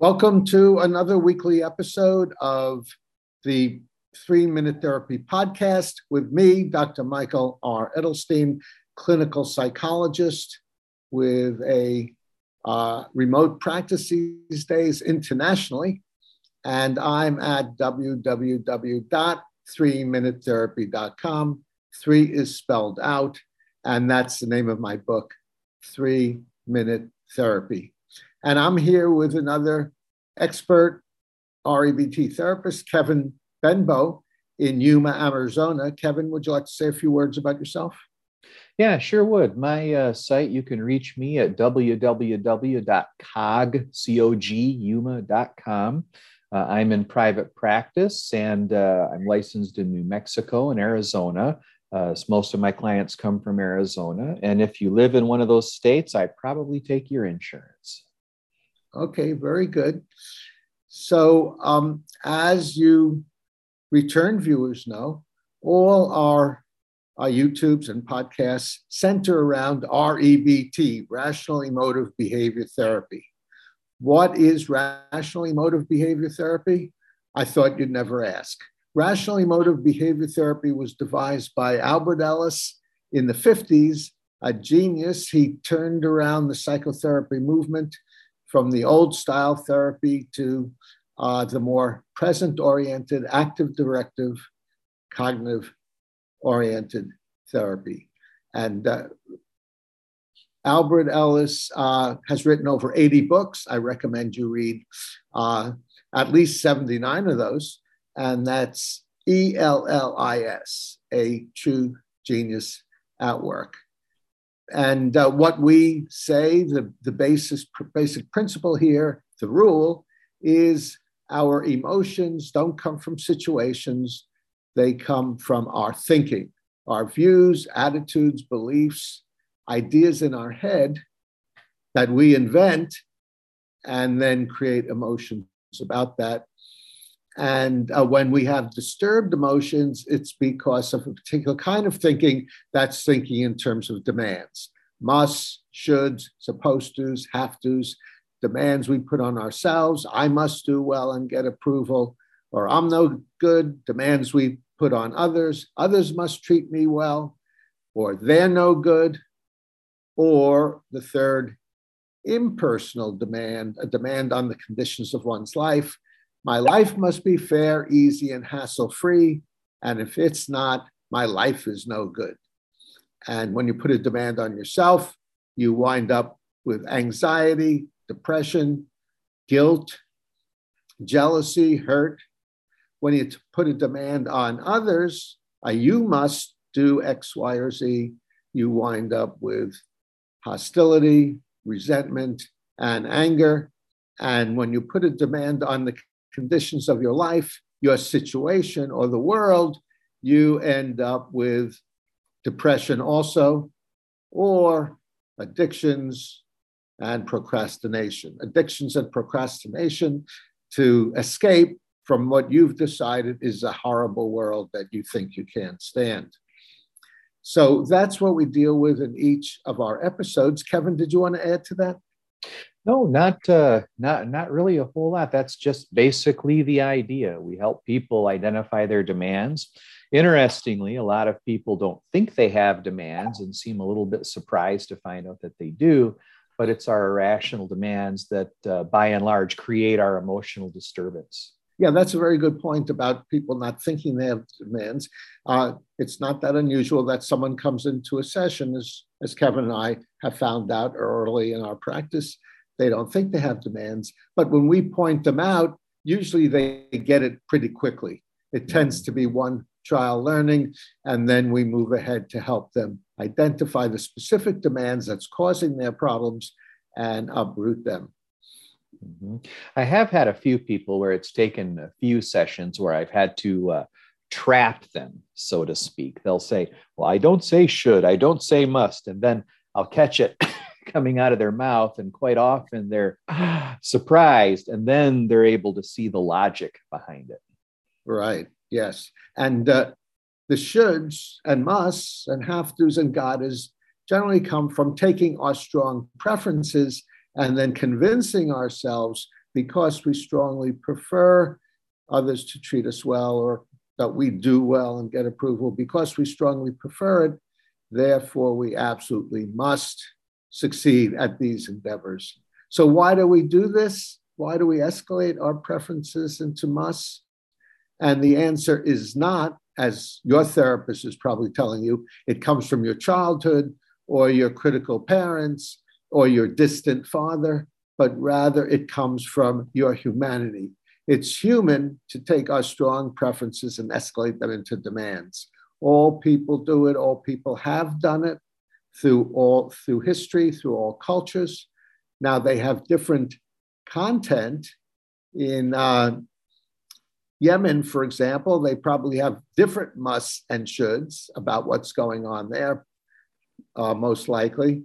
Welcome to another weekly episode of the Three Minute Therapy Podcast with me, Dr. Michael R. Edelstein, clinical psychologist with a uh, remote practice these days internationally. And I'm at www.threeminutetherapy.com. Three is spelled out, and that's the name of my book, Three Minute Therapy. And I'm here with another expert REBT therapist, Kevin Benbow in Yuma, Arizona. Kevin, would you like to say a few words about yourself? Yeah, sure would. My uh, site, you can reach me at www.cogyuma.com. Uh, I'm in private practice and uh, I'm licensed in New Mexico and Arizona. Uh, most of my clients come from Arizona. And if you live in one of those states, I probably take your insurance. Okay, very good. So, um, as you return viewers know, all our, our YouTubes and podcasts center around REBT, Rational Emotive Behavior Therapy. What is rational emotive behavior therapy? I thought you'd never ask. Rational emotive behavior therapy was devised by Albert Ellis in the 50s, a genius. He turned around the psychotherapy movement from the old style therapy to uh, the more present oriented, active directive, cognitive oriented therapy. And uh, Albert Ellis uh, has written over 80 books. I recommend you read uh, at least 79 of those. And that's E L L I S, a true genius at work. And uh, what we say, the, the basis, basic principle here, the rule, is our emotions don't come from situations, they come from our thinking, our views, attitudes, beliefs, ideas in our head that we invent and then create emotions about that. And uh, when we have disturbed emotions, it's because of a particular kind of thinking that's thinking in terms of demands must, shoulds, supposed tos, have tos, demands we put on ourselves. I must do well and get approval, or I'm no good, demands we put on others. Others must treat me well, or they're no good, or the third, impersonal demand, a demand on the conditions of one's life. My life must be fair, easy, and hassle free. And if it's not, my life is no good. And when you put a demand on yourself, you wind up with anxiety, depression, guilt, jealousy, hurt. When you put a demand on others, a you must do X, Y, or Z, you wind up with hostility, resentment, and anger. And when you put a demand on the conditions of your life, your situation, or the world, you end up with depression also, or addictions and procrastination. Addictions and procrastination to escape from what you've decided is a horrible world that you think you can't stand. So that's what we deal with in each of our episodes. Kevin, did you want to add to that? No, not uh, not not really a whole lot. That's just basically the idea. We help people identify their demands. Interestingly, a lot of people don't think they have demands and seem a little bit surprised to find out that they do. But it's our irrational demands that, uh, by and large, create our emotional disturbance. Yeah, that's a very good point about people not thinking they have demands. Uh, it's not that unusual that someone comes into a session, as, as Kevin and I have found out early in our practice. They don't think they have demands, but when we point them out, usually they get it pretty quickly. It tends to be one trial learning, and then we move ahead to help them identify the specific demands that's causing their problems and uproot them. Mm-hmm. I have had a few people where it's taken a few sessions where I've had to uh, trap them, so to speak. They'll say, Well, I don't say should, I don't say must. And then I'll catch it coming out of their mouth. And quite often they're surprised. And then they're able to see the logic behind it. Right. Yes. And uh, the shoulds and musts and have tos and gottes generally come from taking our strong preferences and then convincing ourselves because we strongly prefer others to treat us well or that we do well and get approval, because we strongly prefer it, therefore we absolutely must succeed at these endeavors. So, why do we do this? Why do we escalate our preferences into must? And the answer is not, as your therapist is probably telling you, it comes from your childhood or your critical parents or your distant father, but rather it comes from your humanity. It's human to take our strong preferences and escalate them into demands. All people do it, all people have done it through all through history, through all cultures. Now they have different content in uh, Yemen, for example, they probably have different musts and shoulds about what's going on there, uh, most likely.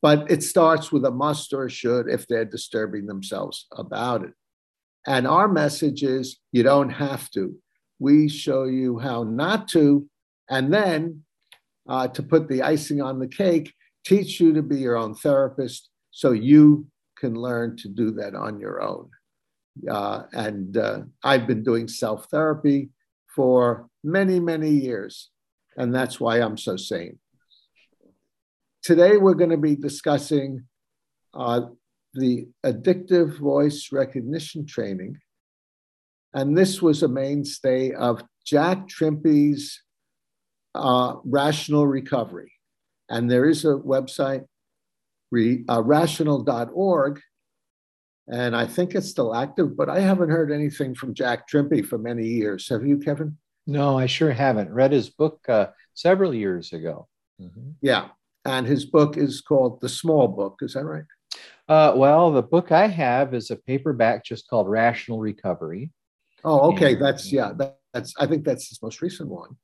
But it starts with a must or a should if they're disturbing themselves about it. And our message is you don't have to. We show you how not to. And then uh, to put the icing on the cake, teach you to be your own therapist so you can learn to do that on your own. Uh, and uh, I've been doing self therapy for many, many years. And that's why I'm so sane. Today, we're going to be discussing uh, the addictive voice recognition training. And this was a mainstay of Jack Trimpey's uh, Rational Recovery. And there is a website, re, uh, rational.org, and I think it's still active, but I haven't heard anything from Jack Trimpey for many years. Have you, Kevin? No, I sure haven't. Read his book uh, several years ago. Mm-hmm. Yeah, and his book is called The Small Book. Is that right? Uh, well, the book I have is a paperback just called Rational Recovery. Oh, okay. And, that's yeah. That, that's I think that's his most recent one.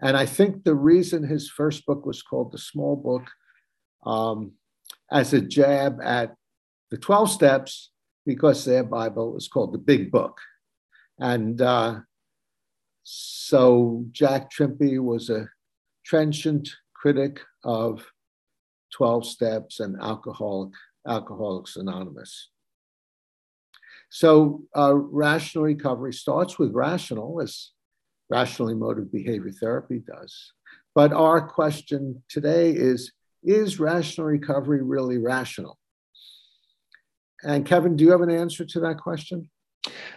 And I think the reason his first book was called The Small Book, um, as a jab at the 12 steps, because their Bible is called the Big Book. And uh, so Jack Trimpey was a trenchant critic of 12 steps and alcoholic, Alcoholics Anonymous. So uh, rational recovery starts with rational, as rational emotive behavior therapy does. But our question today is Is rational recovery really rational? And Kevin, do you have an answer to that question?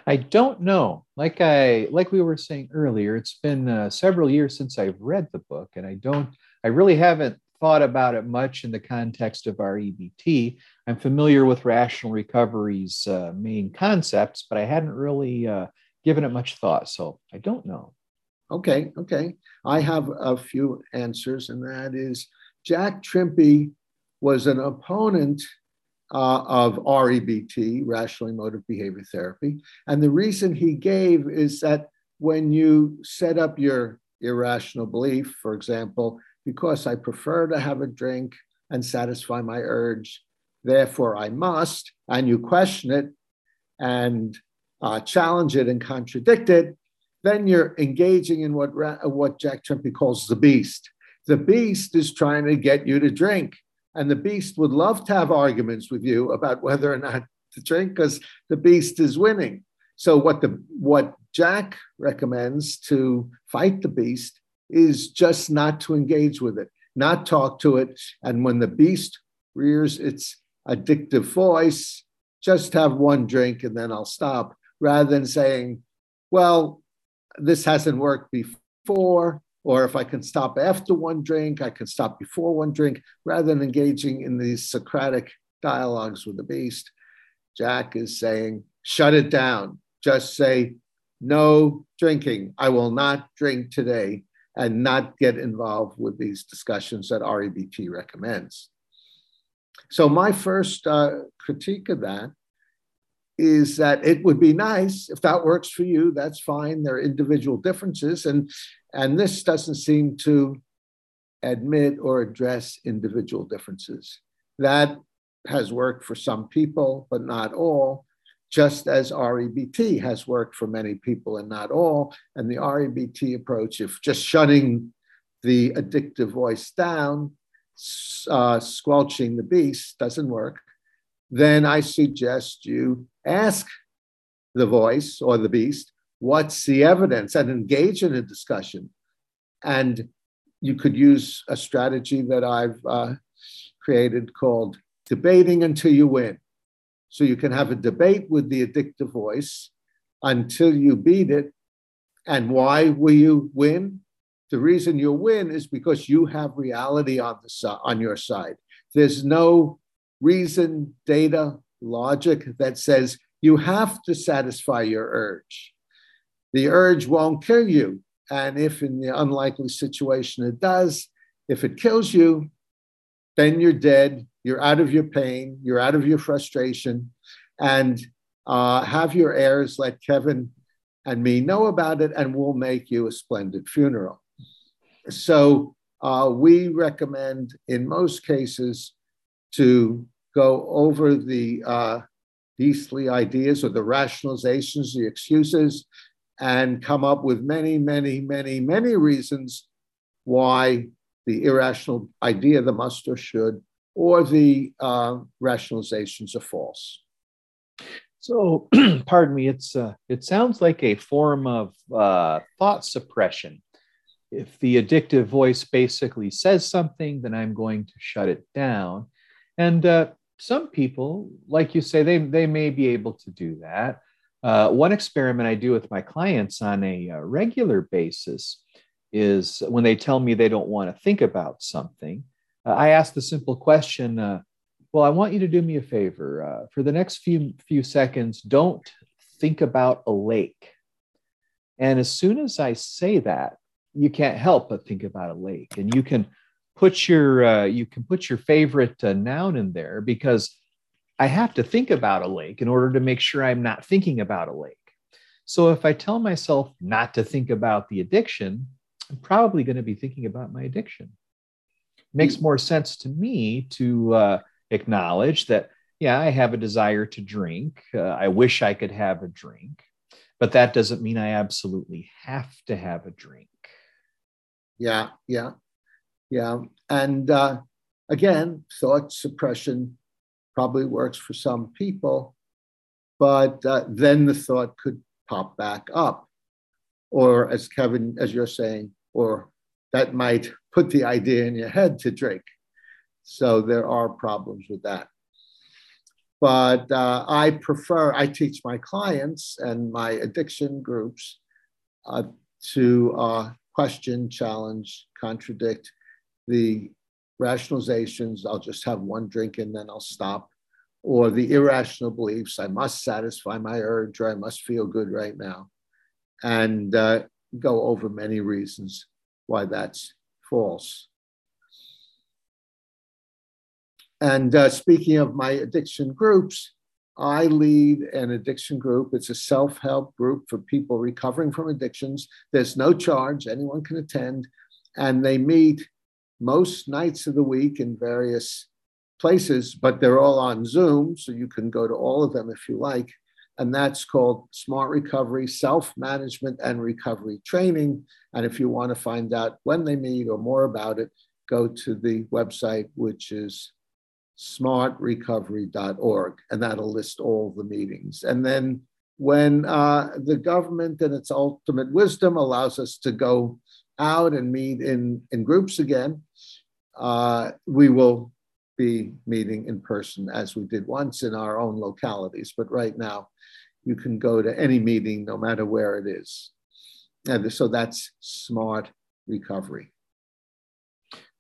I don't know. Like I like we were saying earlier, it's been uh, several years since I've read the book, and I don't. I really haven't thought about it much in the context of REBT. I'm familiar with rational recovery's uh, main concepts, but I hadn't really uh, given it much thought, so I don't know. Okay, okay. I have a few answers, and that is Jack Trimpey was an opponent uh, of REBT, rational emotive behavior therapy. And the reason he gave is that when you set up your irrational belief, for example, because I prefer to have a drink and satisfy my urge, therefore I must, and you question it and uh, challenge it and contradict it, then you're engaging in what, what Jack Trimpey calls the beast. The beast is trying to get you to drink. And the beast would love to have arguments with you about whether or not to drink because the beast is winning. So what the what Jack recommends to fight the beast is just not to engage with it, not talk to it. And when the beast rears its addictive voice, just have one drink and then I'll stop, rather than saying, well, this hasn't worked before or if I can stop after one drink, I can stop before one drink, rather than engaging in these Socratic dialogues with the beast. Jack is saying, shut it down. Just say, no drinking. I will not drink today and not get involved with these discussions that REBT recommends. So, my first uh, critique of that is that it would be nice if that works for you that's fine there are individual differences and and this doesn't seem to admit or address individual differences. That has worked for some people, but not all, just as REBT has worked for many people and not all. And the REBT approach, if just shutting the addictive voice down, uh, squelching the beast doesn't work, then I suggest you ask the voice or the beast, what's the evidence, and engage in a discussion. And you could use a strategy that I've uh, created called debating until you win. So you can have a debate with the addictive voice until you beat it. And why will you win? The reason you'll win is because you have reality on the on your side. There's no reason, data, logic that says you have to satisfy your urge. The urge won't kill you. And if in the unlikely situation it does, if it kills you, then you're dead. You're out of your pain. You're out of your frustration. And uh, have your heirs let Kevin and me know about it, and we'll make you a splendid funeral. So uh, we recommend, in most cases, to go over the uh, beastly ideas or the rationalizations, the excuses, and come up with many, many, many, many reasons why the irrational idea, the must or should, or the uh, rationalizations are false. So, pardon me, it's uh, it sounds like a form of uh, thought suppression. If the addictive voice basically says something, then I'm going to shut it down. And uh, some people, like you say, they, they may be able to do that. Uh, one experiment I do with my clients on a, uh, regular basis is when they tell me they don't want to think about something, uh, I ask the simple question uh, Well, I want you to do me a favor. Uh, for the next few, few seconds, don't think about a lake. And as soon as I say that, you can't help but think about a lake. And you can put your uh, you can put your favorite uh, noun in there because I have to think about a lake in order to make sure I'm not thinking about a lake. So if I tell myself not to think about the addiction, I'm probably going to be thinking about my addiction. It makes hmm. more sense to me to uh, acknowledge that yeah, I have a desire to drink. Uh, I wish I could have a drink, but that doesn't mean I absolutely have to have a drink. Yeah, yeah. Yeah. And uh, again, thought suppression probably works for some people, but uh, then the thought could pop back up. Or, as Kevin, as you're saying, or that might put the idea in your head to drink. So there are problems with that. But uh, I prefer, I teach my clients and my addiction groups uh, to uh, question, challenge, contradict, the rationalizations, I'll just have one drink and then I'll stop, or the irrational beliefs, I must satisfy my urge or I must feel good right now, and uh, go over many reasons why that's false. And uh, speaking of my addiction groups, I lead an addiction group. It's a self help group for people recovering from addictions. There's no charge, anyone can attend, and they meet most nights of the week in various places, but they're all on Zoom, so you can go to all of them if you like. And that's called Smart Recovery Self Management and Recovery Training. And if you want to find out when they meet or more about it, go to the website, which is smartrecovery.org, and that'll list all the meetings. And then when uh, the government and its ultimate wisdom allows us to go out and meet in, in groups again, uh, we will be meeting in person as we did once in our own localities. But right now, you can go to any meeting no matter where it is. And so that's smart recovery.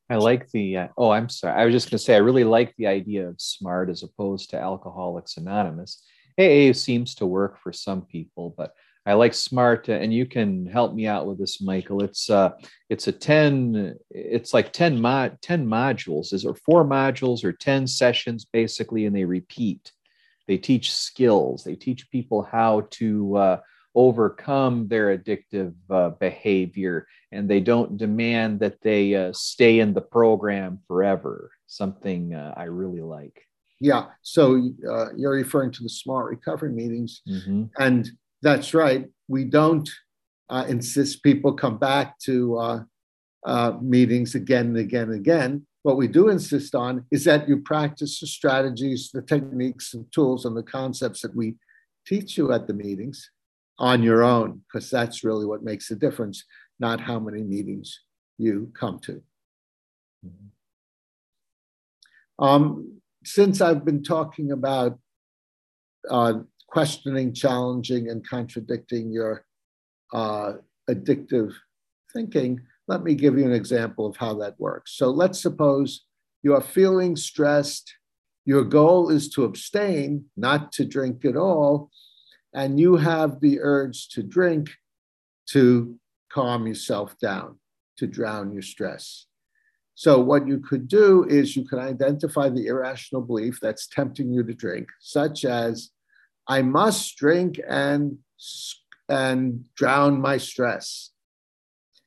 I like the, uh, oh, I'm sorry. I was just going to say, I really like the idea of smart as opposed to Alcoholics Anonymous. AA seems to work for some people, but I like smart, and you can help me out with this, Michael. It's uh, it's a ten, it's like 10 mod 10 modules. Is there four modules or 10 sessions basically, and they repeat. They teach skills. They teach people how to uh, overcome their addictive uh, behavior, and they don't demand that they uh, stay in the program forever. Something uh, I really like. Yeah. So uh, you're referring to the smart recovery meetings, mm-hmm. and that's right. We don't uh, insist people come back to uh, uh, meetings again and again and again. What we do insist on is that you practice the strategies, the techniques, and tools, and the concepts that we teach you at the meetings on your own, because that's really what makes the difference, not how many meetings you come to. Mm-hmm. Um, since I've been talking about uh, questioning, challenging, and contradicting your uh, addictive thinking, let me give you an example of how that works. So let's suppose you are feeling stressed. Your goal is to abstain, not to drink at all. And you have the urge to drink to calm yourself down, to drown your stress. So, what you could do is you could identify the irrational belief that's tempting you to drink, such as, I must drink and, and drown my stress.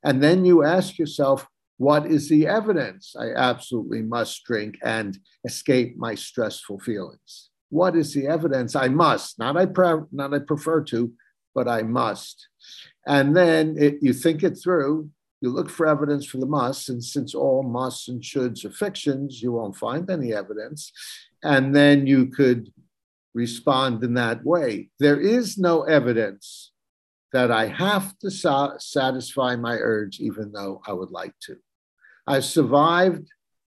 And then you ask yourself, what is the evidence? I absolutely must drink and escape my stressful feelings. What is the evidence? I must, not I, pre- not I prefer to, but I must. And then it, you think it through, you look for evidence for the must, and since all musts and shoulds are fictions, you won't find any evidence. And then you could respond in that way. There is no evidence that I have to sa- satisfy my urge, even though I would like to. I've survived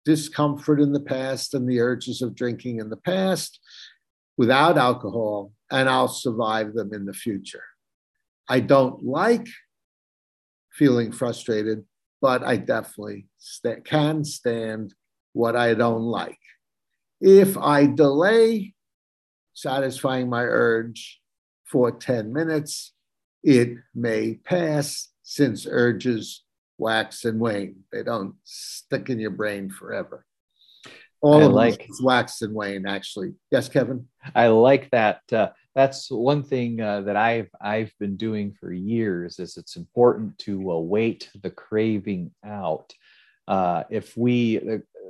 discomfort in the past and the urges of drinking in the past without alcohol, and I'll survive them in the future. I don't like feeling frustrated, but I definitely st- can stand what I don't like. If I delay satisfying my urge for 10 minutes, it may pass since urges wax and wane. They don't stick in your brain forever. All I of like wax and wane, actually. Yes, Kevin. I like that. Uh, that's one thing uh, that I've I've been doing for years. Is it's important to uh, wait the craving out. Uh, if we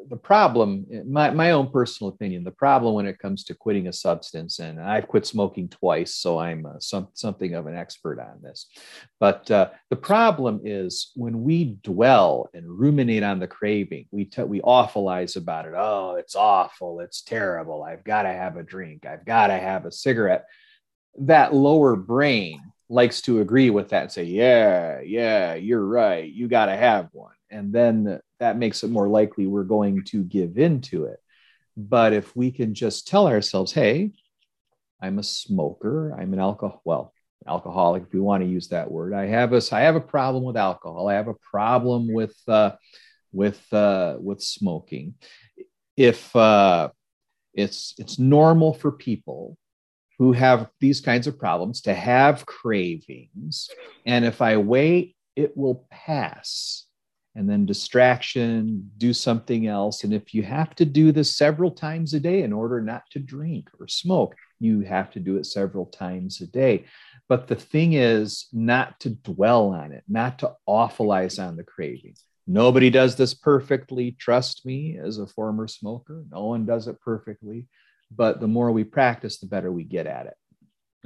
the, problem, my, my own personal opinion, the problem when it comes to quitting a substance, and I've quit smoking twice, so I'm uh, some, something of an expert on this. But uh, the problem is when we dwell and ruminate on the craving, we, t- we awfulize about it. Oh, it's awful. It's terrible. I've got to have a drink. I've got to have a cigarette. That lower brain likes to agree with that and say, yeah, yeah, you're right. You got to have one. And then that makes it more likely we're going to give into it. But if we can just tell ourselves, hey, I'm a smoker, I'm an alcohol, well, alcoholic, if we want to use that word. I have a, I have a problem with alcohol. I have a problem with, uh, with, uh, with smoking. If uh, it's, it's normal for people who have these kinds of problems to have cravings. And if I wait, it will pass and then distraction, do something else. And if you have to do this several times a day in order not to drink or smoke, you have to do it several times a day. But the thing is not to dwell on it, not to awfulize on the craving. Nobody does this perfectly. Trust me, as a former smoker, no one does it perfectly. But the more we practice, the better we get at it.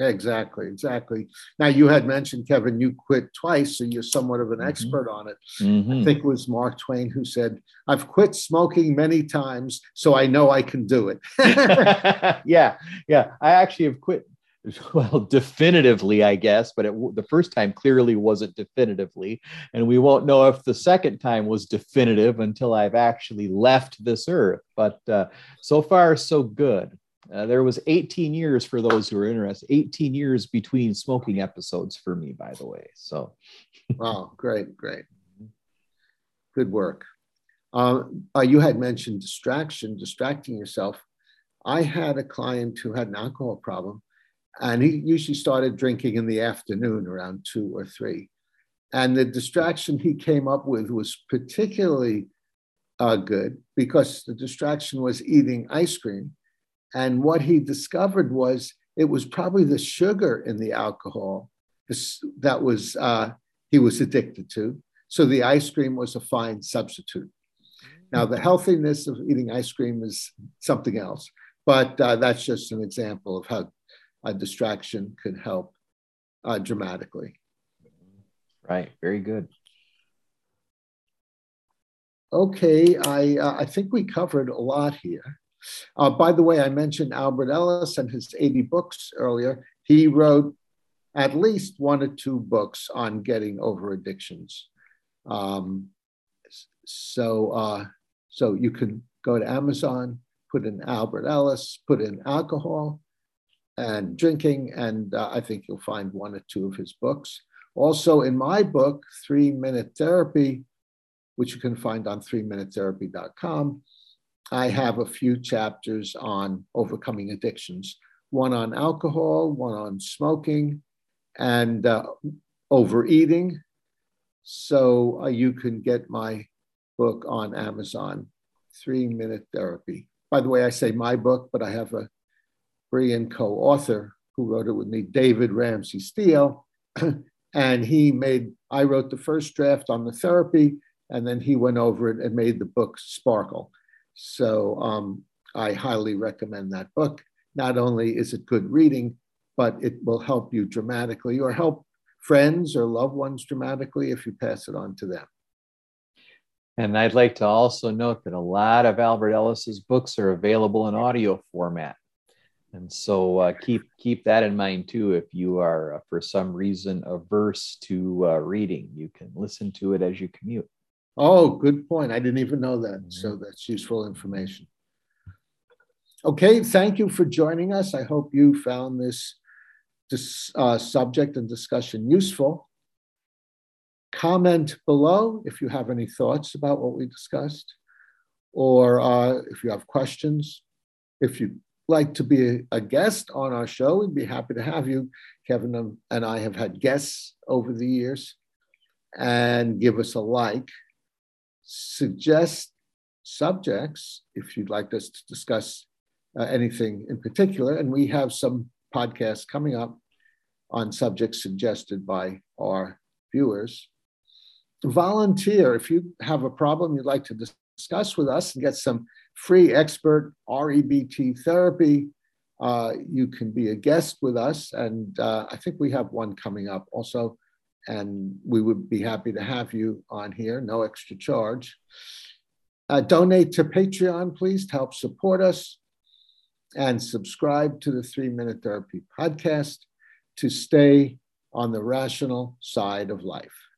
Exactly, exactly. Now you had mentioned Kevin, you quit twice, so you're somewhat of an mm-hmm. expert on it. Mm-hmm. I think it was Mark Twain who said, "I've quit smoking many times, so I know I can do it." yeah, yeah. I actually have quit. Well, definitively, I guess, but it, the first time clearly wasn't definitively, and we won't know if the second time was definitive until I've actually left this earth. But uh, so far, so good. Uh, there was 18 years for those who are interested 18 years between smoking episodes for me by the way so. Wow great great. Good work. Um, uh, you had mentioned distraction distracting yourself. I had a client who had an alcohol problem and he usually started drinking in the afternoon around two or three. And the distraction he came up with was particularly uh, good because the distraction was eating ice cream and what he discovered was it was probably the sugar in the alcohol that was uh, he was addicted to. So the ice cream was a fine substitute. Now the healthiness of eating ice cream is something else, but uh, that's just an example of how a distraction can help uh, dramatically. Right. Very good. Okay, I uh, I think we covered a lot here. Uh, by the way, I mentioned Albert Ellis and his 80 books earlier. He wrote at least one or two books on getting over addictions. Um, so, uh, so you can go to Amazon, put in Albert Ellis, put in alcohol and drinking, and uh, I think you'll find one or two of his books. Also, in my book, Three Minute Therapy, which you can find on 3minutetherapy.com, I have a few chapters on overcoming addictions one on alcohol, one on smoking, and uh, overeating. So uh, you can get my book on Amazon, Three Minute Therapy. By the way, I say my book, but I have a brilliant co author who wrote it with me, David Ramsay Steele. and he made, I wrote the first draft on the therapy, and then he went over it and made the book sparkle. So um, I highly recommend that book. Not only is it good reading, but it will help you dramatically or help friends or loved ones dramatically if you pass it on to them. And I'd like to also note that a lot of Albert Ellis's books are available in audio format. And so uh, keep keep that in mind too. If you are uh, for some reason averse to uh, reading, you can listen to it as you commute. Oh, good point. I didn't even know that. Mm-hmm. So that's useful information. Okay, thank you for joining us. I hope you found this, this uh, subject and discussion useful. Comment below if you have any thoughts about what we discussed, or uh, if you have questions. If you'd like to be a guest on our show, we'd be happy to have you. Kevin and I have had guests over the years, and give us a like. Suggest subjects if you'd like us to discuss uh, anything in particular. And we have some podcasts coming up on subjects suggested by our viewers. Volunteer if you have a problem you'd like to discuss with us and get some free expert REBT therapy. Uh, you can be a guest with us, and uh, I think we have one coming up also, and we would be happy to have you on here, no extra charge. Uh, donate to Patreon, please, to help support us and subscribe to the Three Minute Therapy podcast to stay on the rational side of life.